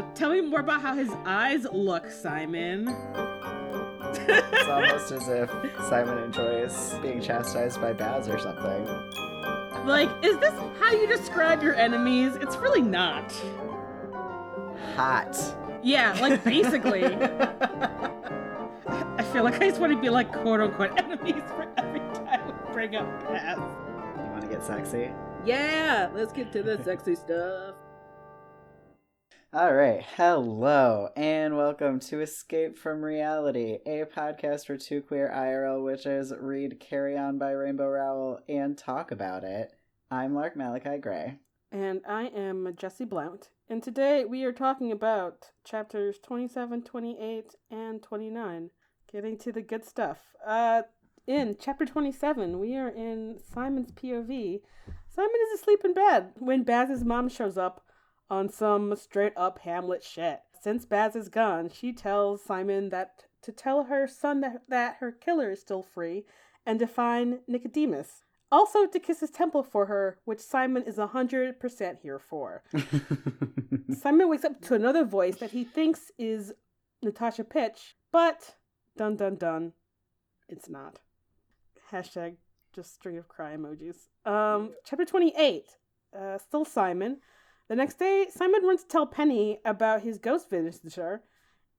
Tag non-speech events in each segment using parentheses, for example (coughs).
Uh, tell me more about how his eyes look, Simon. It's (laughs) almost as if Simon enjoys being chastised by Baz or something. Like, is this how you describe your enemies? It's really not. Hot. Yeah, like basically. (laughs) I feel like I just want to be like quote unquote enemies for every time we bring up Baz. You want to get sexy? Yeah, let's get to the sexy stuff. All right. Hello, and welcome to Escape from Reality, a podcast for two queer IRL witches read Carry On by Rainbow Rowell and talk about it. I'm Lark Malachi Gray. And I am Jesse Blount. And today we are talking about chapters 27, 28, and 29. Getting to the good stuff. Uh, in chapter 27, we are in Simon's POV. Simon is asleep in bed when Baz's mom shows up on some straight up Hamlet shit. Since Baz is gone, she tells Simon that to tell her son that, that her killer is still free and to find Nicodemus. Also to kiss his temple for her, which Simon is 100% here for. (laughs) Simon wakes up to another voice that he thinks is Natasha Pitch, but dun dun dun, it's not. Hashtag just string of cry emojis. Um, chapter 28, uh, still Simon. The next day, Simon runs to tell Penny about his ghost visitor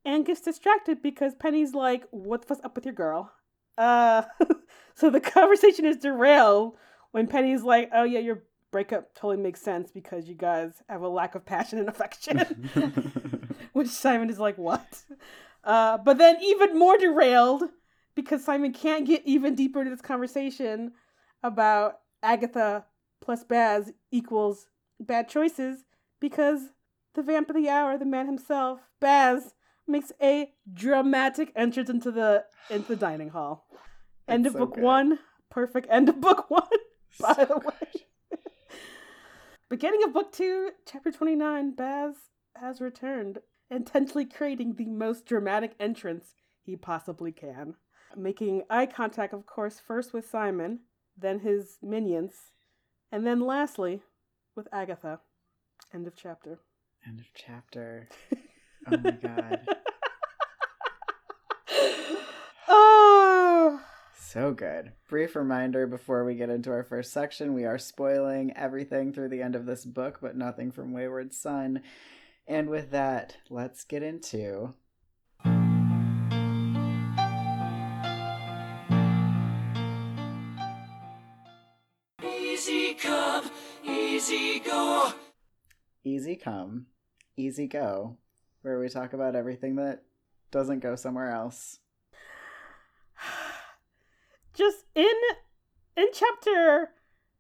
and gets distracted because Penny's like, What the fuck's up with your girl? Uh, (laughs) so the conversation is derailed when Penny's like, Oh, yeah, your breakup totally makes sense because you guys have a lack of passion and affection. (laughs) Which Simon is like, What? Uh, but then even more derailed because Simon can't get even deeper into this conversation about Agatha plus Baz equals bad choices because the vamp of the hour, the man himself, Baz, makes a dramatic entrance into the into the dining hall. End of so book good. one. Perfect end of book (laughs) one, by So the way. Beginning of book two, chapter 29, Baz has returned, intentionally creating the most dramatic entrance he possibly can. Making eye contact, of course, first with Simon, then his minions, and then lastly with Agatha. End of chapter. End of chapter. (laughs) Oh my god. (laughs) oh! So good. Brief reminder before we get into our first section we are spoiling everything through the end of this book, but nothing from Wayward Son. And with that, let's get into. Easy go. Easy Come, Easy Go, where we talk about everything that doesn't go somewhere else. (sighs) Just in in chapter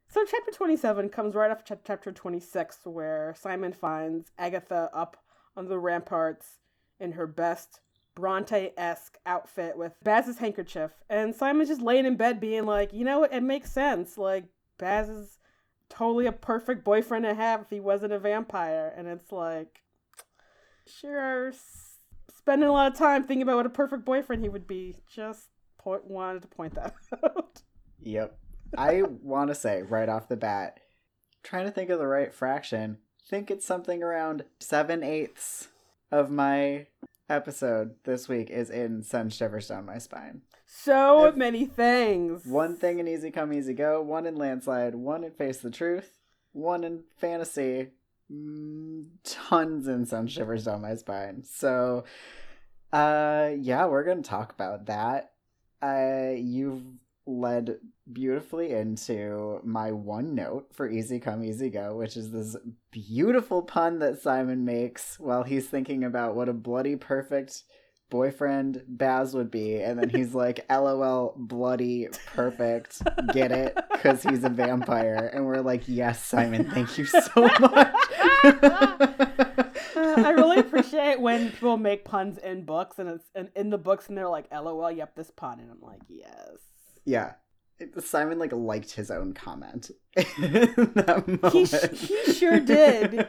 so chapter 27 comes right after chapter 26 where Simon finds Agatha up on the ramparts in her best Bronte-esque outfit with Baz's handkerchief and Simon's just laying in bed being like, "You know what? It makes sense. Like Baz is totally a perfect boyfriend to have if he wasn't a vampire." And it's like sure spending a lot of time thinking about what a perfect boyfriend he would be. Just wanted to point that (laughs) out. Yep. I want to say right off the bat, trying to think of the right fraction, think it's something around seven eighths of my episode this week is in Sun Shivers Down My Spine. So If- many things. One thing in Easy Come Easy Go, one in Landslide, one in Face the Truth, one in Fantasy, mm, tons in Sun Shivers Down My Spine. So, uh, yeah, we're gonna talk about that. Uh, you've led beautifully into my one note for Easy Come Easy Go, which is this beautiful pun that Simon makes while he's thinking about what a bloody perfect boyfriend Baz would be, and then he's like, (laughs) "LOL, bloody perfect, get it?" Because he's a vampire, and we're like, "Yes, Simon, thank you so (laughs) much." Uh, I really appreciate when people make puns in books and it's and in the books and they're like, "LOL, yep, this pun," and I'm like, "Yes." yeah. Simon like liked his own comment (laughs) in that moment. He sh- he sure did.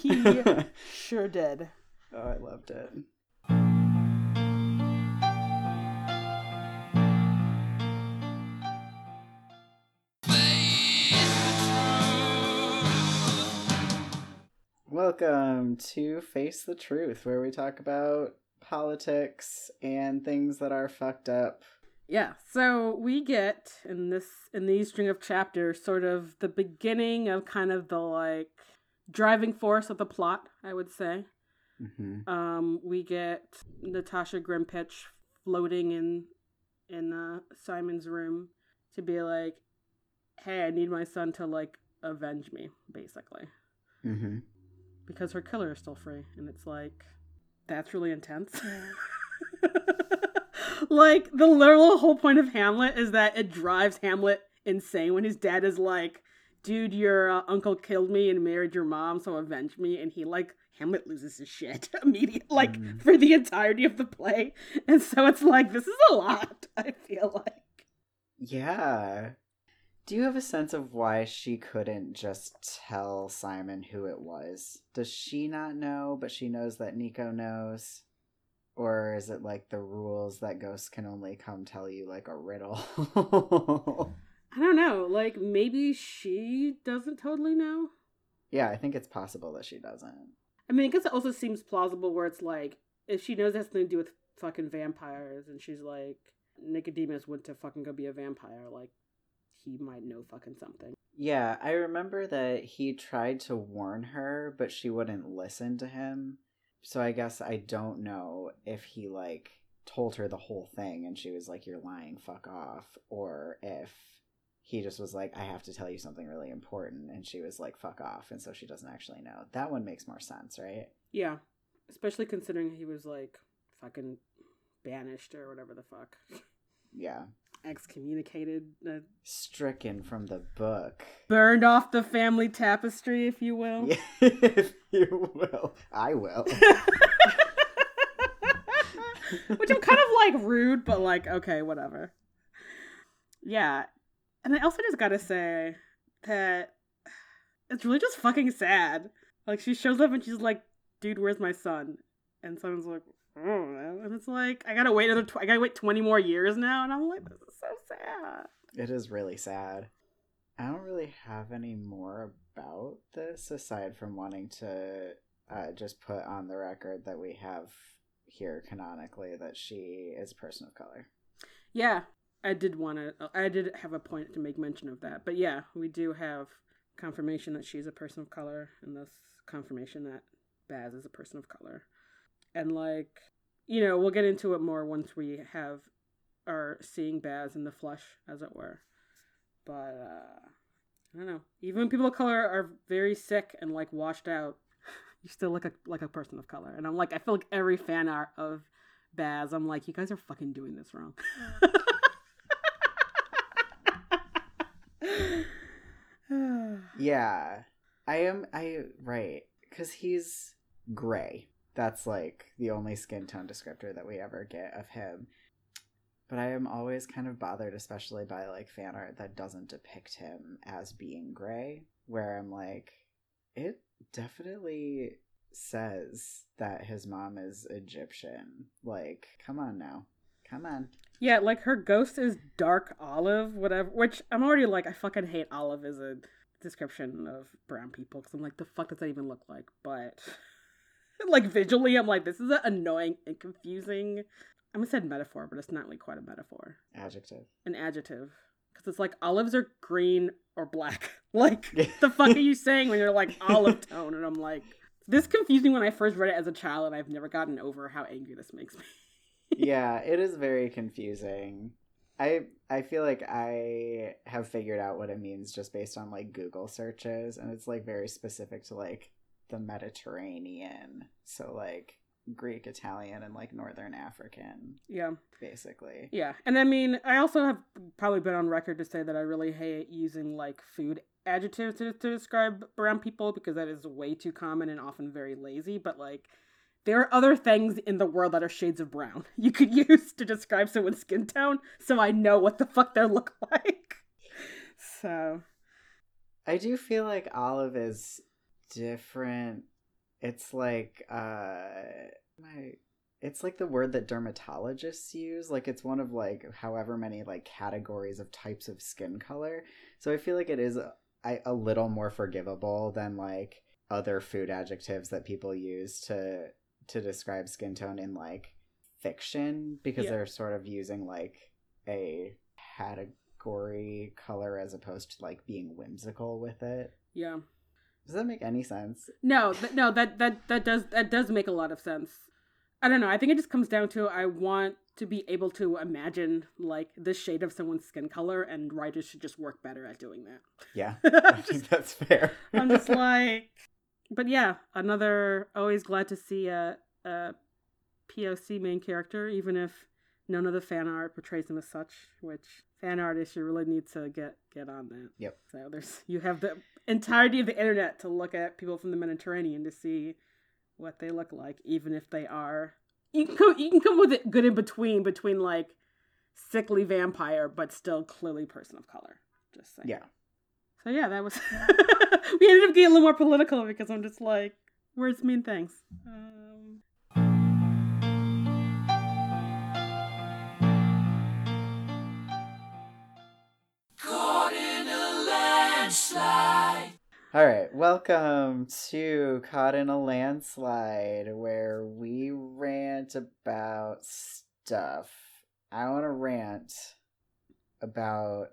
He sure did. oh, I loved it. Welcome to Face the Truth, where we talk about politics and things that are fucked up. Yeah, so we get in this in these string of chapters sort of the beginning of kind of the like driving force of the plot, I would say. Mm-hmm. Um, we get Natasha Grimpitch floating in in uh, Simon's room to be like, "Hey, I need my son to like avenge me," basically, Mm-hmm. Because her killer is still free, and it's like, that's really intense. (laughs) like the literal whole point of Hamlet is that it drives Hamlet insane when his dad is like, "Dude, your uh, uncle killed me and married your mom, so avenge me," and he like Hamlet loses his shit (laughs) immediately, like Mm. for the entirety of the play, and so it's like this is a lot. (laughs) I feel like. Yeah. Do you have a sense of why she couldn't just tell Simon who it was? Does she not know, but she knows that Nico knows? Or is it like the rules that ghosts can only come tell you like a riddle? (laughs) I don't know. Like maybe she doesn't totally know. yeah, I think it's possible that she doesn't. I mean, I guess it also seems plausible where it's like if she knows it has something to do with fucking vampires, and she's like Nicodemus went to fucking go be a vampire, like he might know fucking something. Yeah, I remember that he tried to warn her, but she wouldn't listen to him. So I guess I don't know if he like told her the whole thing and she was like, You're lying, fuck off, or if he just was like, I have to tell you something really important, and she was like, fuck off, and so she doesn't actually know. That one makes more sense, right? Yeah, especially considering he was like fucking banished or whatever the fuck, Yeah. Excommunicated, uh, Stricken from the book. burned off the family tapestry, if you will. (laughs) if you will. I will. (laughs) Which I'm kind of like rude, but like, okay, whatever. Yeah. And I also just gotta say that it's really just fucking sad. Like, she shows up and she's like, dude, where's my son? And someone's like, know. And it's like, I gotta wait another, tw- I gotta wait 20 more years now. And I'm like, this is so sad. It is really sad. I don't really have any more about this aside from wanting to uh, just put on the record that we have here canonically that she is a person of color. Yeah, I did want to. I did have a point to make mention of that, but yeah, we do have confirmation that she's a person of color, and thus confirmation that Baz is a person of color, and like, you know, we'll get into it more once we have are seeing Baz in the flesh, as it were. But uh I don't know. Even when people of color are very sick and like washed out, (laughs) you still look a, like a person of color. And I'm like, I feel like every fan art of Baz, I'm like, you guys are fucking doing this wrong. (laughs) Yeah, I am. I right because he's gray. That's like the only skin tone descriptor that we ever get of him. But I am always kind of bothered, especially by like fan art that doesn't depict him as being gray. Where I'm like, it definitely says that his mom is Egyptian. Like, come on now, come on. Yeah, like her ghost is dark olive, whatever. Which I'm already like, I fucking hate olive as a description of brown people because I'm like, the fuck does that even look like? But (laughs) like visually, I'm like, this is an annoying and confusing. I'm gonna say metaphor, but it's not really quite a metaphor. Adjective. An adjective. Because it's like olives are green or black. (laughs) Like, the fuck are you (laughs) saying when you're like olive tone? And I'm like, this confused me when I first read it as a child, and I've never gotten over how angry this makes me. yeah, it is very confusing. I I feel like I have figured out what it means just based on like Google searches and it's like very specific to like the Mediterranean. So like Greek, Italian and like northern African Yeah. basically. Yeah, and I mean, I also have probably been on record to say that I really hate using like food adjectives to, to describe brown people because that is way too common and often very lazy. But like, there are other things in the world that are shades of brown (laughs) you could use to describe someone's skin tone, so I know what the fuck they look (laughs) like. So I do feel like olive is different. It's like uh my it's like the word that dermatologists use. Like it's one of like however many like categories of types of skin color. So I feel like it is a, I- a little more forgivable than like other food adjectives that people use to to describe skin tone in like fiction because Yeah. they're sort of using like a category color as opposed to like being whimsical with it. Yeah. Does that make any sense? No, th- no, that that that does that does make a lot of sense. I don't know. I think it just comes down to I want to be able to imagine like the shade of someone's skin color, and writers should just work better at doing that. Yeah, (laughs) I think that's fair. I'm just (laughs) like, but yeah, another. Always glad to see a, a POC main character, even if none of the fan art portrays him as such. Which fan artists you really need to get get on that. Yep. So there's you have the entirety of the internet to look at people from the Mediterranean to see what they look like, even if they are. You can come, you can come with it good in between between like sickly vampire, but still clearly person of color. Just saying. yeah. So yeah, that was. (laughs) we ended up getting a little more political because I'm just like, words mean things. Um, landslide. All right, welcome to Caught in a Landslide, where we rant about stuff. I want to rant about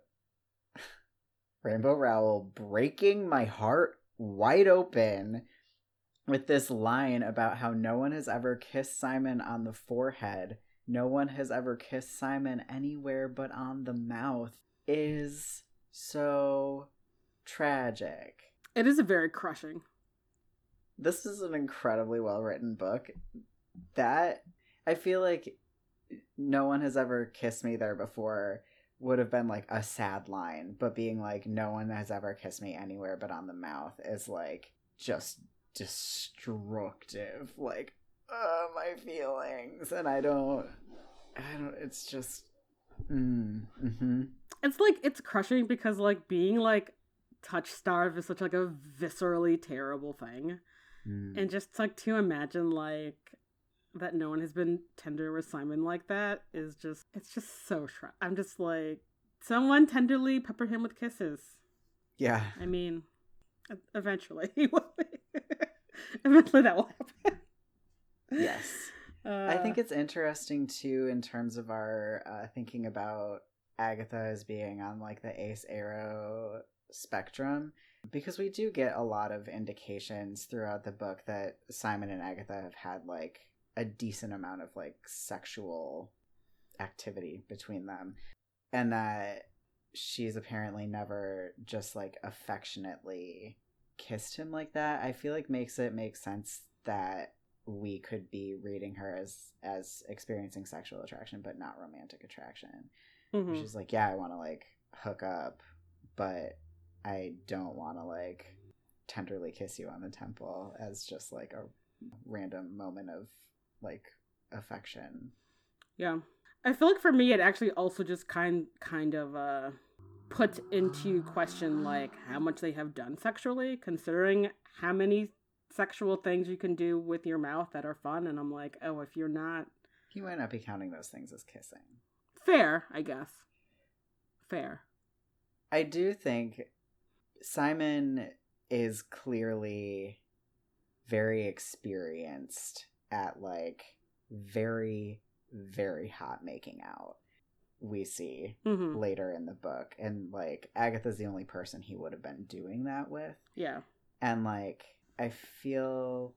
Rainbow Rowell breaking my heart wide open with this line about how no one has ever kissed Simon on the forehead. No one has ever kissed Simon anywhere but on the mouth is so tragic. it is a very crushing. This is an incredibly well written book. That I feel like no one has ever kissed me there before would have been like a sad line, but being like no one has ever kissed me anywhere but on the mouth is like just destructive. Like, uh, my feelings, and I don't, I don't. It's just, mm, hmm It's like it's crushing because like being like touch starve is such like a viscerally terrible thing. mm. and just like to imagine like that no one has been tender with Simon like that is just it's just so I'm just like someone tenderly pepper him with kisses. yeah. I mean, eventually, (laughs) eventually that will happen. Yes. (laughs) Uh, I think it's interesting too in terms of our uh, thinking about Agatha as being on like the ace arrow spectrum because we do get a lot of indications throughout the book that Simon and Agatha have had like a decent amount of like sexual activity between them and that she's apparently never just like affectionately kissed him like that i feel like makes it make sense that we could be reading her as as experiencing sexual attraction but not romantic attraction mhm. she's like yeah i want to like hook up but i don't want to like tenderly kiss you on the temple as just like a random moment of like affection Yeah. I feel like for me it actually also just kind kind of uh put into question like how much they have done sexually considering how many sexual things you can do with your mouth that are fun and I'm like, "Oh, if you're not he might not be counting those things as kissing fair, I guess." Fair. I do think Simon is clearly very experienced at like very very hot making out we see Mhm. later in the book and like Agatha's the only person he would have been doing that with Yeah. and like I feel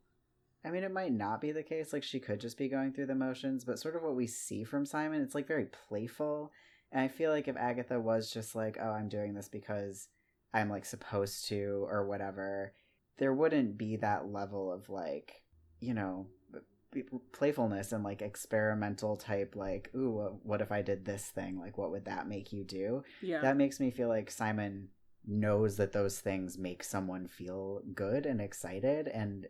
I mean it might not be the case like she could just be going through the motions but sort of what we see from Simon it's like very playful and I feel like if Agatha was just like oh I'm doing this because I'm like supposed to or whatever there wouldn't be that level of like you know playfulness and like experimental type like ooh what if I did this thing like what would that make you do Yeah. that makes me feel like Simon knows that those things make someone feel good and excited and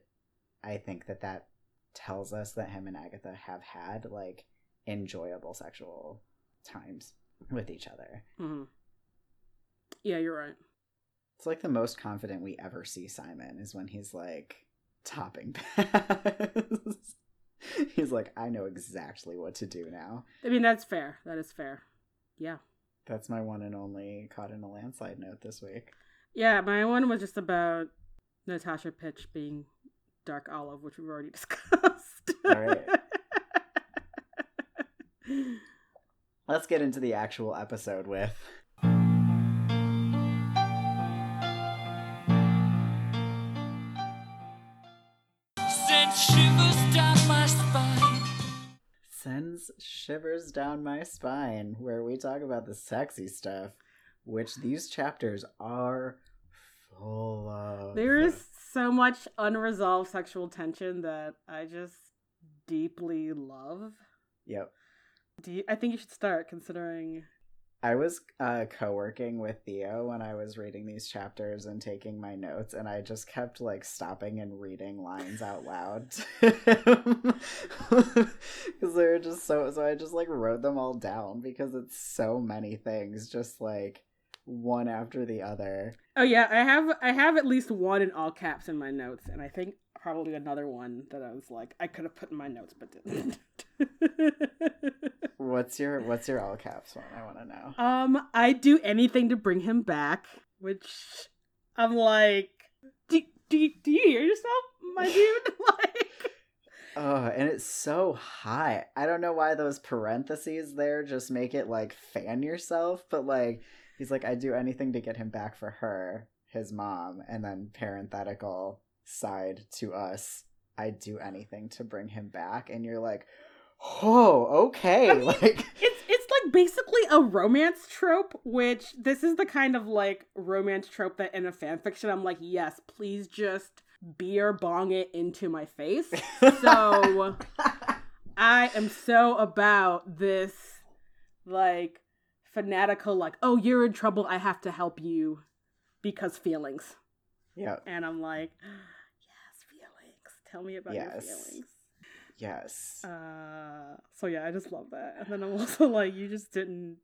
I think that that tells us that him and Agatha have had like enjoyable sexual times with each other. Mhm. Yeah, you're right. It's like the most confident we ever see Simon is when he's like topping (laughs) pass. he's like I know exactly what to do now. I mean, that's fair. That is fair. Yeah. That's my one and only caught in a landslide note this week. Yeah, my one was just about Natasha Pitch being dark olive, which we've already (laughs) discussed. All right. Let's get into the actual episode with. Shivers down my spine, where we talk about the sexy stuff, which these chapters are full of. there is so much unresolved sexual tension that I just deeply love. Yep. Do you, I think you should start considering. I was uh, co-working with Theo when I was reading these chapters and taking my notes, and I just kept like stopping and reading lines out loud because (laughs) they were just so. So I just like wrote them all down because it's so many things, just like one after the other. Oh yeah, I have I have at least one in all caps in my notes, and I think probably another one that I was like I could have put in my notes but didn't. (laughs) What's your What's your all caps one? I want to know. um, I'd do anything to bring him back, which I'm like, do do do you hear yourself, my (laughs) dude? (laughs) like, Oh, and it's so high. I don't know why those parentheses there just make it like fan yourself, but like he's like, I do anything to get him back for her, his mom, and then parenthetical side to us. I'd do anything to bring him back, and you're like, oh, okay, I mean, like (laughs) it's it's like basically a romance trope, which this is the kind of like romance trope that in a fan fiction I'm like, yes, please just beer bong it into my face. So (laughs) I am so about this like fanatical like, oh, you're in trouble, I have to help you because feelings. yeah, And I'm like, yes, feelings. Tell me about your feelings. Yes, Uh, so yeah, I just love that. And then I'm (laughs) also like, you just didn't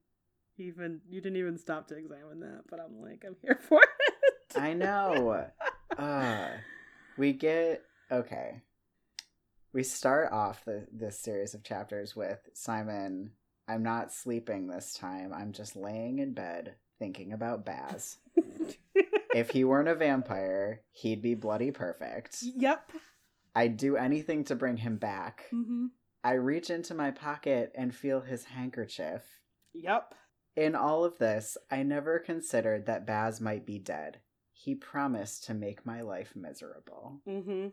even you didn't even stop to examine that, but I'm like, I'm here for it. I know. (laughs) Uh, we get okay. We start off the this series of chapters with Simon. I'm not sleeping this time. I'm just laying in bed thinking about Baz. (laughs) if he weren't a vampire, he'd be bloody perfect. yep. I'd do anything to bring him back. hmm I reach into my pocket and feel his handkerchief. Yep. In all of this, I never considered that Baz might be dead. He promised to make my life miserable. Mm-hmm.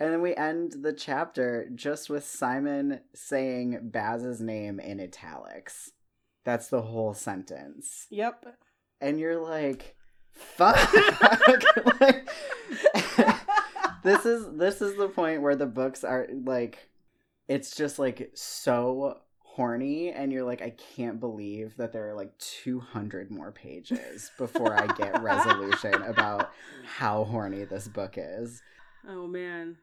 And then we end the chapter just with Simon saying Baz's name in italics. That's the whole sentence. Yep. And you're like, fuck. (laughs) like, (laughs) this is this is the point where the books are like it's just like so horny and you're like I can't believe that there are like 200 more pages before I get resolution about how horny this book is. Oh man.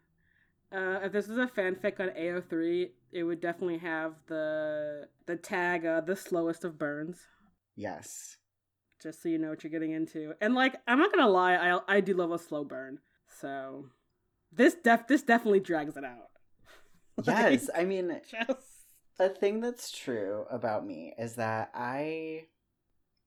Uh, if this was a fanfic on AO3, it would definitely have the the tag uh, the slowest of burns. Yes. Just so you know what you're getting into. And like, I'm not gonna lie, I I do love a slow burn. So this def this definitely drags it out. (laughs) Yes, I mean Like, (laughs) just a thing that's true about me is that I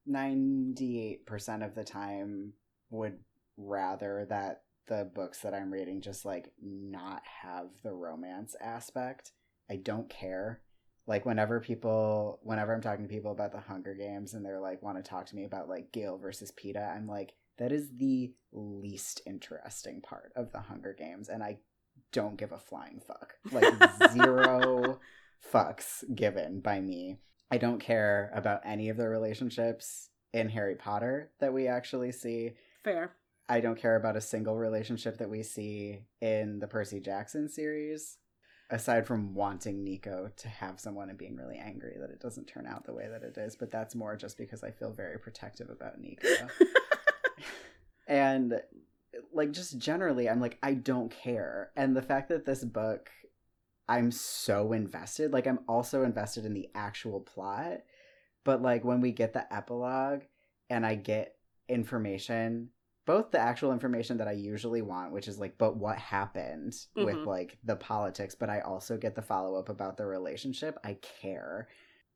98% of the time would rather that the books that I'm reading just like not have the romance aspect. I don't care. Like whenever people whenever I'm talking to people about the Hunger Games and they're like want to talk to me about like Gale versus Peta, I'm like that is the least interesting part of the Hunger Games and I don't give a flying fuck. Like (laughs) zero fucks given by me. I don't care about any of the relationships in Harry Potter that we actually see. fair. I don't care about a single relationship that we see in the Percy Jackson series, aside from wanting Nico to have someone and being really angry that it doesn't turn out the way that it is. But that's more just because I feel very protective about Nico. (laughs) and like just generally i'm like i don't care. And the fact that this book i'm so invested like i'm also invested in the actual plot but like when we get the epilogue and i get information both the actual information that i usually want which is like but what happened with Mhm. like the politics but i also get the follow-up about the relationship i care.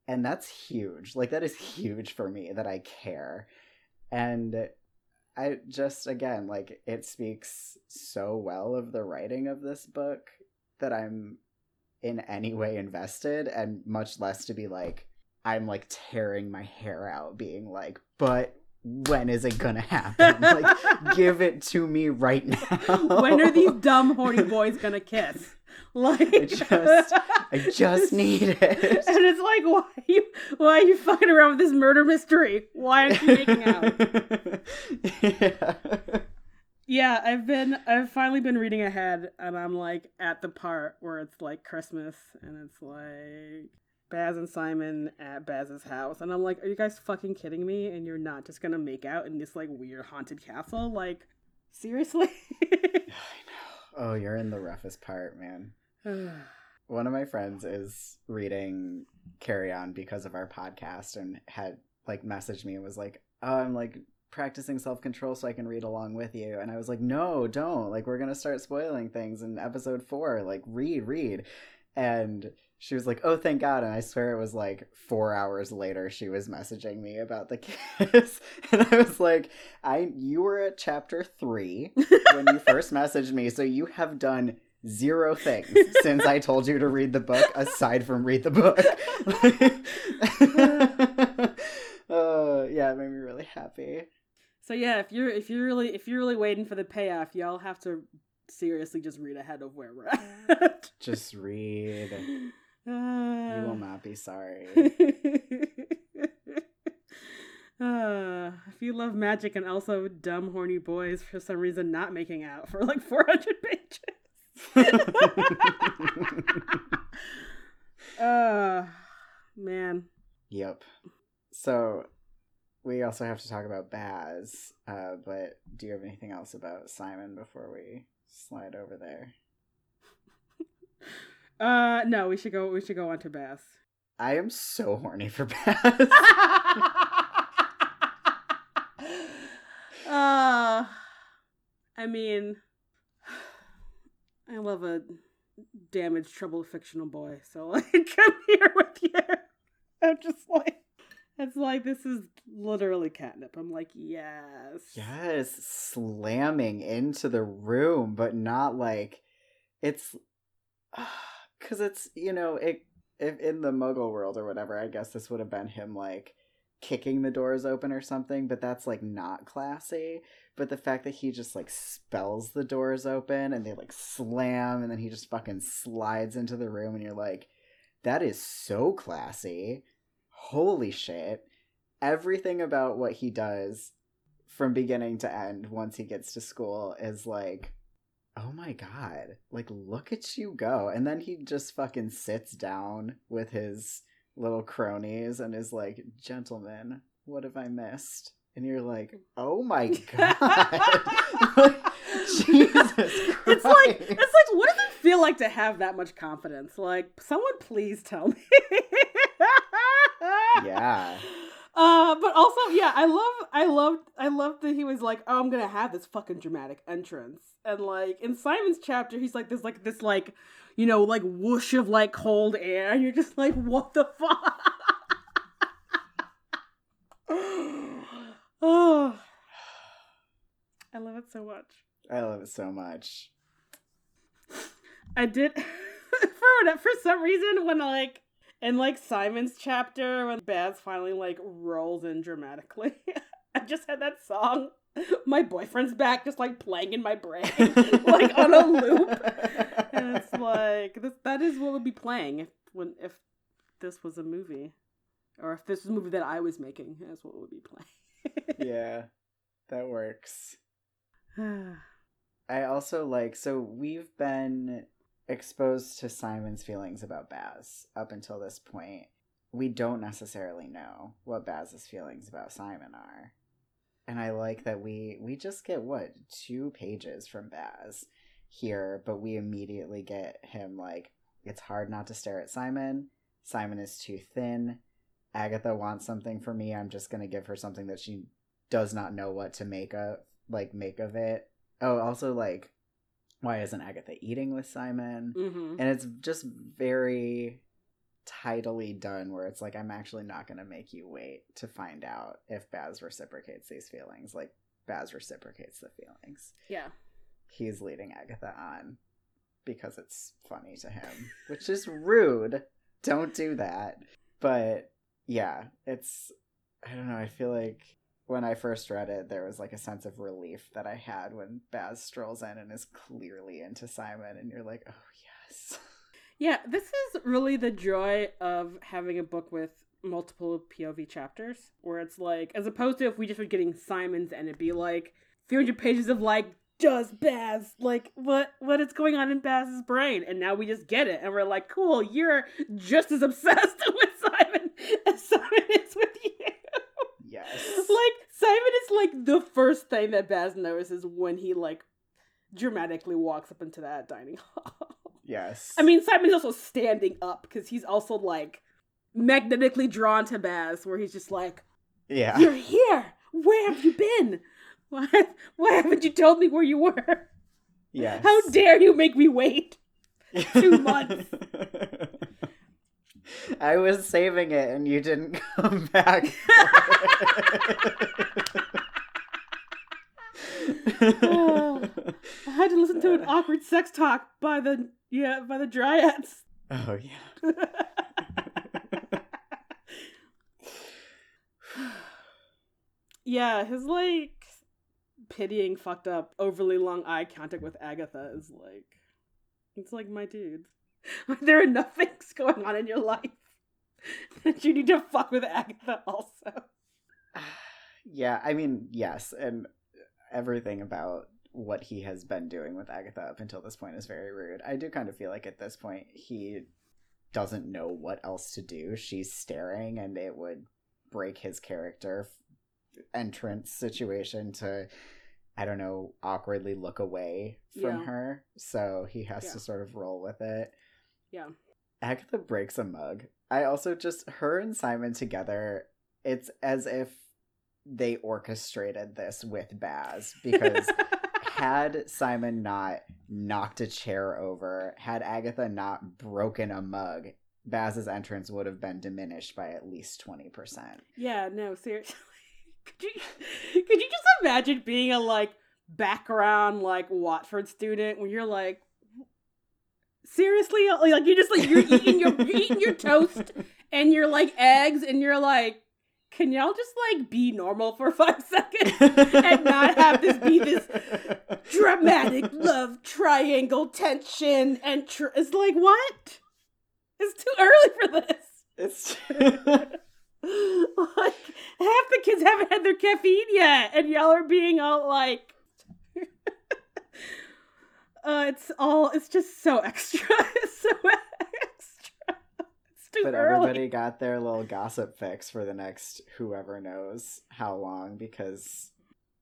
And that's huge. Like that is huge for me that i care. And I just again like it speaks so well of the writing of this book that I'm in any way invested and much less to be like I'm like tearing my hair out being like but when is it gonna happen like (laughs) give it to me right now when are these dumb horny boys gonna kiss? (laughs) Like I just I just need (laughs) it And it's like, why are you why are you fucking around with this murder mystery? Why aren't you making out? (laughs) yeah. Yeah, I've been I've finally been reading ahead and I'm like at the part where it's like Christmas and it's like Baz and Simon at Baz's house and I'm like, are you guys fucking kidding me? And you're not just gonna make out in this like weird haunted castle? Like, seriously? Oh, you're in the roughest part, man. (sighs) One of my friends is reading Carry On because of our podcast and had like messaged me and was like, oh, I'm like practicing self control so I can read along with you. And I was like, no, don't. Like, we're going to start spoiling things in episode four. Like, read, read. And she was like, oh, thank God. And I swear it was like four hours later she was messaging me about the (laughs) kiss. and I was like, I you were at chapter three when you first (laughs) messaged me. So you have done zero things since I told you to read the book aside from read the book. (laughs) uh, yeah, it made me really happy. so yeah, if you're if you're really if you're really waiting for the payoff, y'all have to seriously just read ahead of where we're at. Just read. Uh, You will not be sorry. (laughs) uh, if you love magic and also dumb horny boys for some reason not making out for like (laughs) 400 pages. (laughs) uh man. Yep. So we also have to talk about Baz, uh, but do you have anything else about Simon before we slide over there? Uh no, we should go we should go on to Bass. I am so horny for (laughs) Baz. (laughs) uh I mean I love a damaged troubled fictional boy, so (laughs) like I'm here with you. I'm just like it's like this is literally catnip. I'm like, yes. yes, slamming into the room, but not like it's (sighs) because it's you know it if in the Muggle world or whatever. I guess this would have been him like kicking the doors open or something, but that's like not classy. But the fact that he just like spells the doors open and they like slam and then he just fucking slides into the room and you're like, that is so classy. Holy shit. Everything about what he does from beginning to end once he gets to school is like, oh my god. Like, look at you go. And then he just fucking sits down with his little cronies and is like, gentlemen, what have I missed? And you're like, oh my (laughs) god. (laughs) Jesus Christ. It's like it's like what does it feel like to have that much confidence? Like someone please tell me. Yeah. Uh, but also, yeah, I love, I loved, I loved that he was like, "Oh, I'm gonna have this fucking dramatic entrance," and like in Simon's chapter, he's like, "There's like this like, you know, like whoosh of like cold air," and you're just like, "What the fuck?" oh, (sighs) (sighs) I love it so much. I love it so much. I did (laughs) for for some reason when like in like Simon's chapter when Baz finally like rolls in dramatically. (laughs) I just had that song, "My Boyfriend's Back," just like playing in my brain, (laughs) like on a loop, and it's (laughs) like this. That is what would be playing if when if this was a movie, or if this was a movie that I was making. That's what would be playing. yeah, that works. (sighs) I also like so we've been exposed to Simon's feelings about Baz up until this point. We don't necessarily know what Baz's feelings about Simon are. And I like that we we just get what two pages from Baz here, but we immediately get him like it's hard not to stare at Simon. Simon is too thin. Agatha wants something for me. I'm just gonna give her something that she does not know what to make of like make of it. Oh, also like why isn't Agatha eating with Simon? hmm And it's just very tidily done where it's like I'm actually not going to make you wait to find out if Baz reciprocates these feelings. Like Baz reciprocates the feelings. Yeah. He's leading Agatha on because it's funny to him, which is rude. Don't do that. But yeah, it's I don't know, I feel like when I first read it, there was like a sense of relief that I had when Baz strolls in and is clearly into Simon, and you're like, oh yes. Yeah, this is really the joy of having a book with multiple POV chapters, where it's like, as opposed to if we just were getting Simon's and it'd be like 300 pages of like, just Baz, like what what is going on in Baz's brain, and now we just get it, and we're like, cool, you're just as obsessed (laughs) with Simon as Simon is with Simon is like the first thing that Baz notices when he like dramatically walks up into that dining hall. (laughs) yes. I mean, Simon's also standing up because he's also like magnetically drawn to Baz, where he's just like, yeah. "You're here. Where have you been? Why, why haven't you told me where you were? Yes. How dare you make me wait?" two months. (laughs) I was saving it and you didn't (laughs) come back. Oh, (laughs) I had to listen to an awkward sex talk by the yeah by the dryads. oh yeah. (sighs) yeah, his like pitying, fucked up, overly long eye contact with Agatha is like, it's like my dude. (laughs) Are there enough things going on in your life (laughs) that you need to fuck with Agatha also? (sighs) yeah, I mean, yes, and everything about what he has been doing with Agatha up until this point is very rude. I do kind of feel like at this point he doesn't know what else to do. She's staring, and it would break his character entrance situation to, I don't know, awkwardly look away from Yeah. her. So he has Yeah. to sort of roll with it. Yeah. Agatha breaks a mug. I also just her and Simon together. It's as if they orchestrated this with Baz because (laughs) had Simon not knocked a chair over, had Agatha not broken a mug, Baz's entrance would have been diminished by at least twenty percent. Yeah, no, seriously. (laughs) Could you could you just imagine being a like background like Watford student when you're like seriously? Like you're just like you're eating your you're eating your (laughs) toast and you're like eggs and you're like can y'all just like be normal for five (laughs) seconds and not have this be this dramatic love triangle tension and tr- it's like what? It's too early for this. It's (laughs) like half the kids haven't had their caffeine yet, and y'all are being all like, uh, it's all it's just so (laughs) extra, it's so extra. It's too but early. everybody got their little gossip fix for the next whoever knows how long because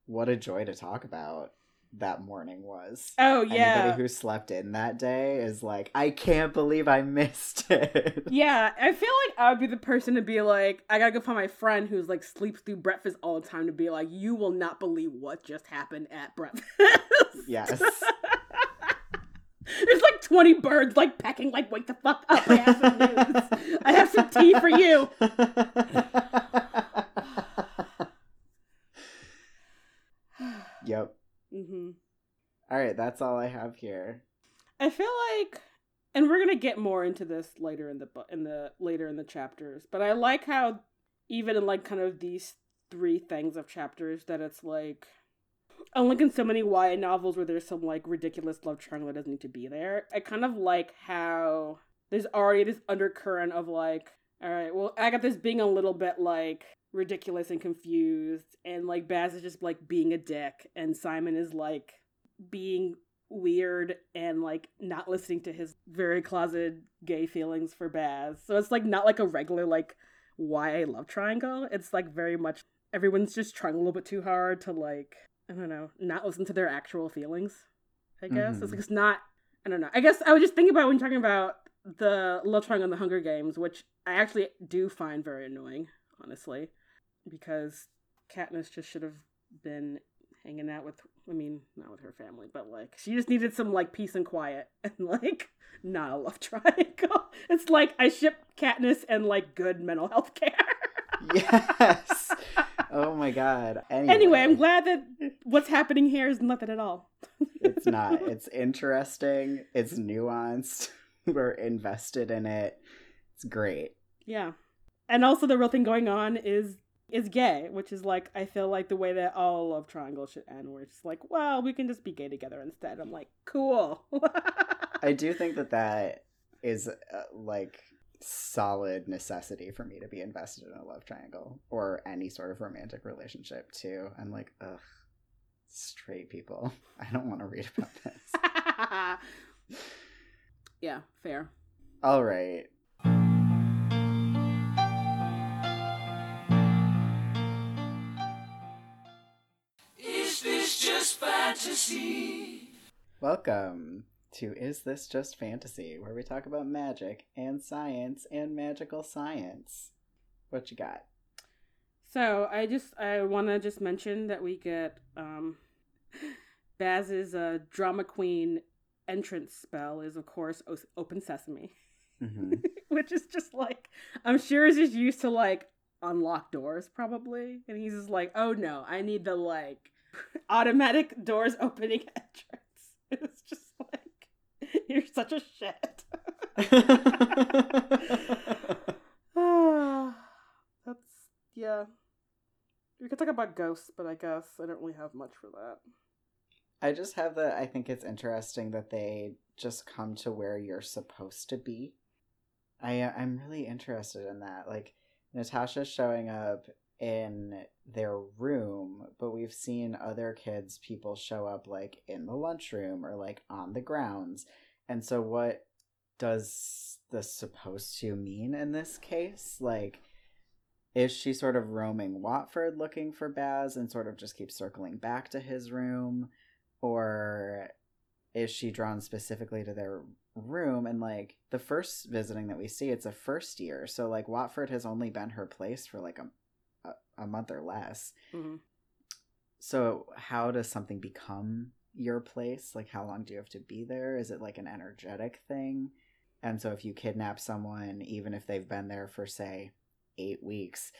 what a joy to talk about that morning was. oh yeah, Anybody who slept in that day is like, I can't believe I missed (laughs) it. yeah. I feel like I would be the person to be like, I gotta go find my friend who's like sleeps through breakfast all the time to be like, you will not believe what just happened at breakfast. Yes. (laughs) There's like 20 birds like pecking, like, wake the fuck up. I have some news. I have some tea for you. yep. hmm All right, that's all I have here. I feel like, and we're gonna get more into this later in the bu- in the later in the chapters. But I like how even in like kind of these three things of chapters that it's like, unlike in so many YA novels where there's some like ridiculous love triangle that doesn't need to be there. I kind of like how there's already this undercurrent of like, all right, well Agatha's being a little bit like ridiculous and confused, and like Baz is just like being a dick, and Simon is like being weird and like not listening to his very closeted gay feelings for Baz. So it's like not like a regular like YA love triangle. It's like very much everyone's just trying a little bit too hard to like I don't know, not listen to their actual feelings. I guess it's Mhm. like it's not. I don't know. I guess I was just thinking about when you're talking about the love triangle in the Hunger Games, which I actually do find very annoying, honestly, because Katniss just should have been hanging out with. I mean, not with her family, but like she just needed some like peace and quiet (laughs) and like not a love (laughs) triangle. It's like I ship Katniss and like good mental health care. (laughs) yes. Oh my god. Anyway, Anyway, I'm glad that what's happening here is nothing at all. it's not. (laughs) It's interesting. It's nuanced. (laughs) We're invested in it. It's great. Yeah. And also the real thing going on is is gay, which is like I feel like the way that all love triangles should end, where it's just like, well, we can just be gay together instead. I'm like, cool. I do think that that is uh, like solid necessity for me to be invested in a love triangle or any sort of romantic relationship too. I'm like, ugh, straight people. (laughs) I don't want to read about this. (laughs) yeah, fair. All right. Is this just fantasy? Welcome to Is This Just Fantasy, where we talk about magic and science and magical science. What you got? So I just I want to just mention that we get um (laughs) Baz's uh, drama queen entrance spell is of course o- open sesame, hmm (laughs) which is just like I'm sure is just used to like unlock doors probably, and he's just like, oh no, I need the like (laughs) automatic doors opening entrance. It's just (laughs) you're such a shit. Ah, (laughs) That's yeah. We could talk about ghosts, but I guess I don't really have much for that. I just have the. I think it's interesting that they just come to where you're supposed to be. I I'm really interested in that. Like Natasha showing up in their room, but we've seen other kids, people show up like in the lunchroom or like on the grounds. And so, what does this supposed to mean in this case? Like, is she sort of roaming Watford looking for Baz and sort of just keeps circling back to his room? Or is she drawn specifically to their room? And like the first visiting that we see, it's a first year. So, like, Watford has only been her place for like a, a, month or less. hmm So, how does something become your place? Like, how long do you have to be there? Is it like an energetic thing? And so, if you kidnap someone, even if they've been there for, say, eight weeks,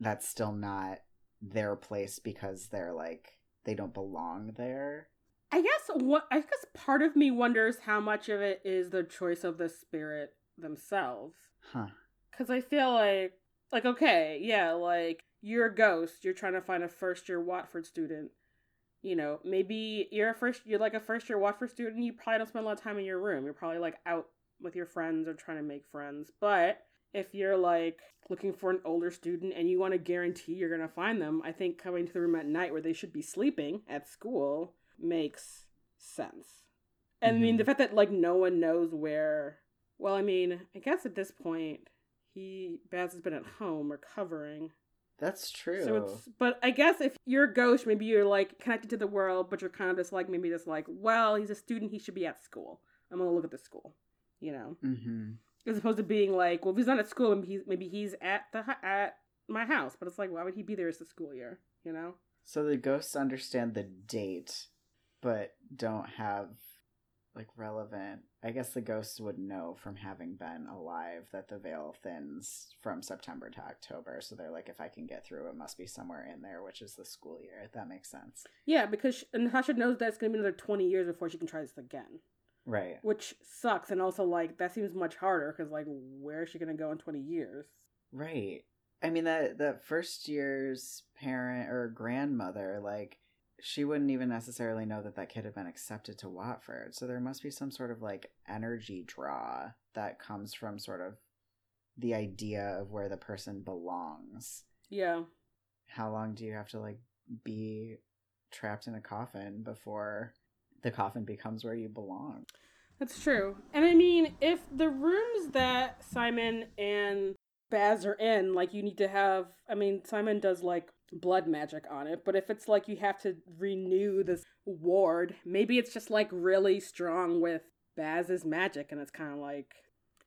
that's still not their place because they're like, they don't belong there. I guess what I guess part of me wonders how much of it is the choice of the spirit themselves. Huh. Cause I feel like like okay, yeah, like you're a ghost, you're trying to find a first year Watford student. You know, maybe you're a first you're like a first year Watford student, you probably don't spend a lot of time in your room. You're probably like out with your friends or trying to make friends. But if you're like looking for an older student and you want to guarantee you're gonna find them, I think coming to the room at night where they should be sleeping at school makes sense. And I mean Mhm. the fact that like no one knows where well, I mean, I guess at this point he Baz has been at home recovering. That's true. So it's but I guess if you're a ghost, maybe you're like connected to the world, but you're kind of just like maybe just like, well, he's a student, he should be at school. I'm gonna look at the school, you know, hmm as opposed to being like, well, if he's not at school, maybe he's maybe he's at the at my house. But it's like, why would he be there? It's the school year, you know. So the ghosts understand the date, but don't have like relevant. I guess the ghosts would know from having been alive that the veil thins from September to October. So they're like, if I can get through, it must be somewhere in there, which is the school year. That makes sense. Yeah, because sh Natasha knows that it's gonna be another twenty years before she can try this again. Right. which sucks and also like that seems much harder because like where is she gonna go in 20 years Right. I mean that that first year's parent or grandmother, like she wouldn't even necessarily know that that kid had been accepted to Watford. So there must be some sort of like energy draw that comes from sort of the idea of where the person belongs. yeah How long do you have to like be trapped in a coffin before the coffin becomes where you belong? that's true and i mean if the rooms that simon and baz are in like you need to have i mean simon does like blood magic on it but if it's like you have to renew this ward maybe it's just like really strong with baz's magic and it's kind of like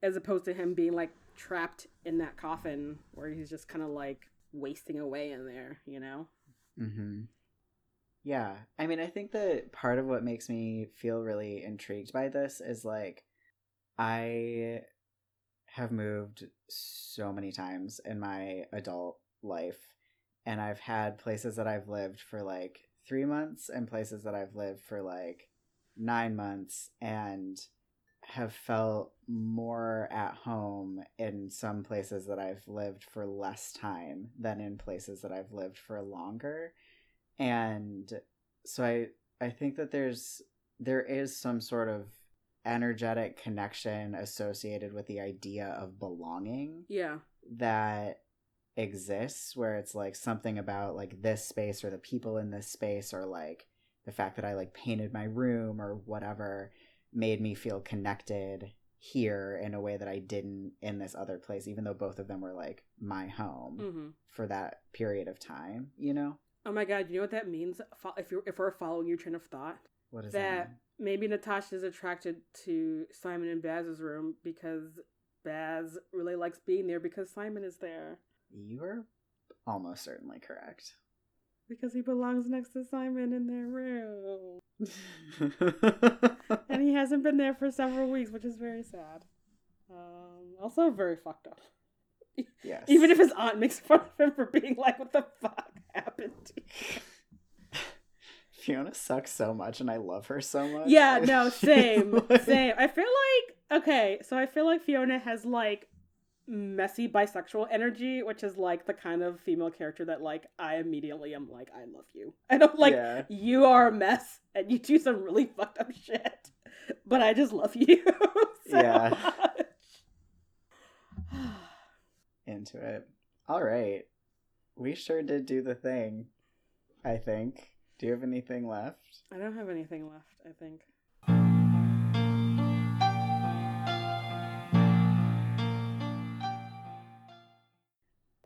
as opposed to him being like trapped in that coffin where he's just kind of like wasting away in there you know Mm-hmm. Yeah. I mean, I think that part of what makes me feel really intrigued by this is like, I have moved so many times in my adult life and I've had places that I've lived for like 3 months and places that I've lived for like 9 months and have felt more at home in some places that I've lived for less time than in places that I've lived for longer. And so I I think that there's there is some sort of energetic connection associated with the idea of belonging Yeah. that exists where it's like something about like this space or the people in this space or like the fact that I like painted my room or whatever made me feel connected here in a way that I didn't in this other place even though both of them were like my home hmm for that period of time, you know? Oh my god, you know what that means? If you're if we're following your train of thought, What does that that maybe is attracted to Simon and Baz's room because Baz really likes being there because Simon is there. You are almost certainly correct. Because he belongs next to Simon in their room. (laughs) And he hasn't been there for several weeks, which is very sad. Um, also very fucked up. yes. Even if his aunt makes fun of him for being like, what the fuck happened to? (laughs) Fiona sucks so much and I love her so much. Yeah, no, (laughs) same, Like- same. I feel like okay, so I feel like Fiona has like messy bisexual energy, which is like the kind of female character that like I immediately am like, I love you. (laughs) I don't like Yeah. you are a mess and you do some really (laughs) fucked up shit, but I just love you. (laughs) so Yeah. (sighs) into it. All right. We sure did do the thing, I think. Do you have anything left? I don't have anything left. I think.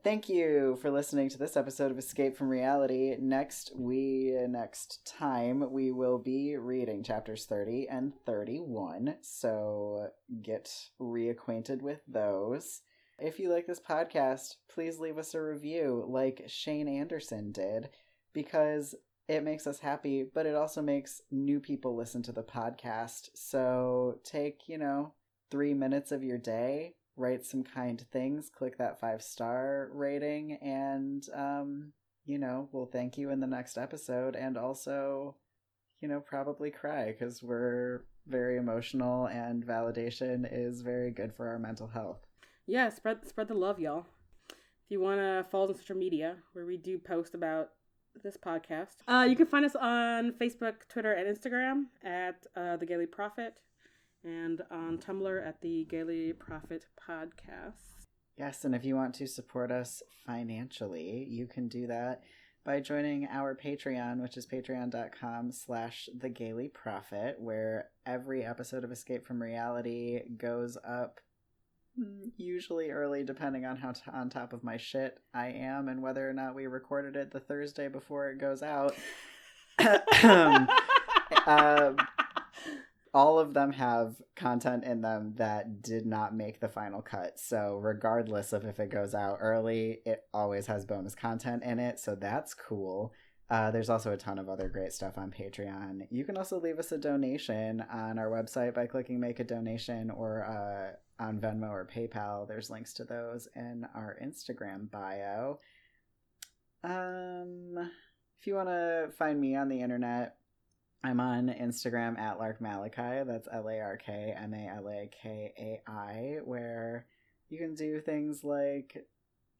Thank you for listening to this episode of Escape from Reality. Next we next time we will be reading chapters 30 and 31. So get reacquainted with those. If you like this podcast, please leave us a review like Shane Anderson did because it makes us happy, but it also makes new people listen to the podcast. So take, you know, 3 minutes of your day write some kind things, click that five star rating, and um, you know, we'll thank you in the next episode, and also, you know, probably cry because we're very emotional, and validation is very good for our mental health. Yeah, spread spread the love, y'all. If you want to follow us on social media, where we do post about this podcast, uh, you can find us on Facebook, Twitter, and Instagram at uh, the Gaily Prophet, and on Tumblr at the Gaily Prophet Podcast. Yes, and if you want to support us financially, you can do that by joining our Patreon, which is patreon.com slash the Gaily Prophet, where every episode of Escape from Reality goes up mm, usually early depending on how t- on top of my shit I am and whether or not we recorded it the Thursday before it goes out. (laughs) (coughs) Um, uh, all of them have content in them that did not make the final cut. So, regardless of if it goes out early, it always has bonus content in it. So, that's cool. Uh, there's also a ton of other great stuff on Patreon. You can also leave us a donation on our website by clicking make a donation or uh, on Venmo or PayPal. There's links to those in our Instagram bio. Um, if you want to find me on the internet, I'm on Instagram at Lark Malakai. That's L A R K M A L A K A I, where you can do things like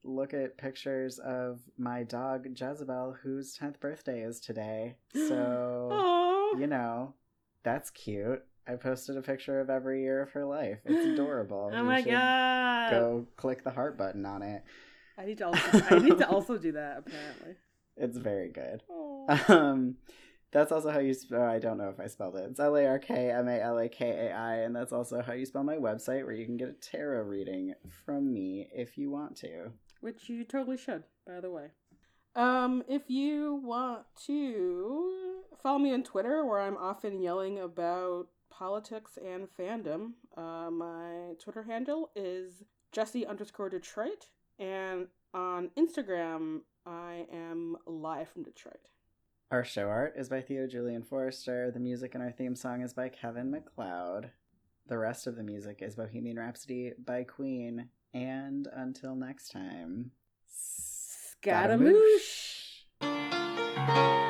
look at pictures of my dog Jezebel, whose 10th birthday is today. (gasps) So, you know, that's cute. I posted a picture of every year of her life. It's (gasps) adorable. Oh You my god! Go click the heart button on it. I need to also I need to (laughs) also do that apparently. It's very good. Aw. Um, that's also how you spell. I don't know if I spelled it. It's L A R K M A L A K A I, and that's also how you spell my website, where you can get a tarot reading from me if you want to. Which you totally should, by the way. Um, if you want to follow me on Twitter, where I'm often yelling about politics and fandom, uh, my Twitter handle is Jesse underscore Detroit, and on Instagram, I am live from Detroit. Our show art is by Theo Julian Forrester. The music in our theme song is by Kevin MacLeod. The rest of the music is Bohemian Rhapsody by Queen. And until next time, Scaramouche! Scaramouche.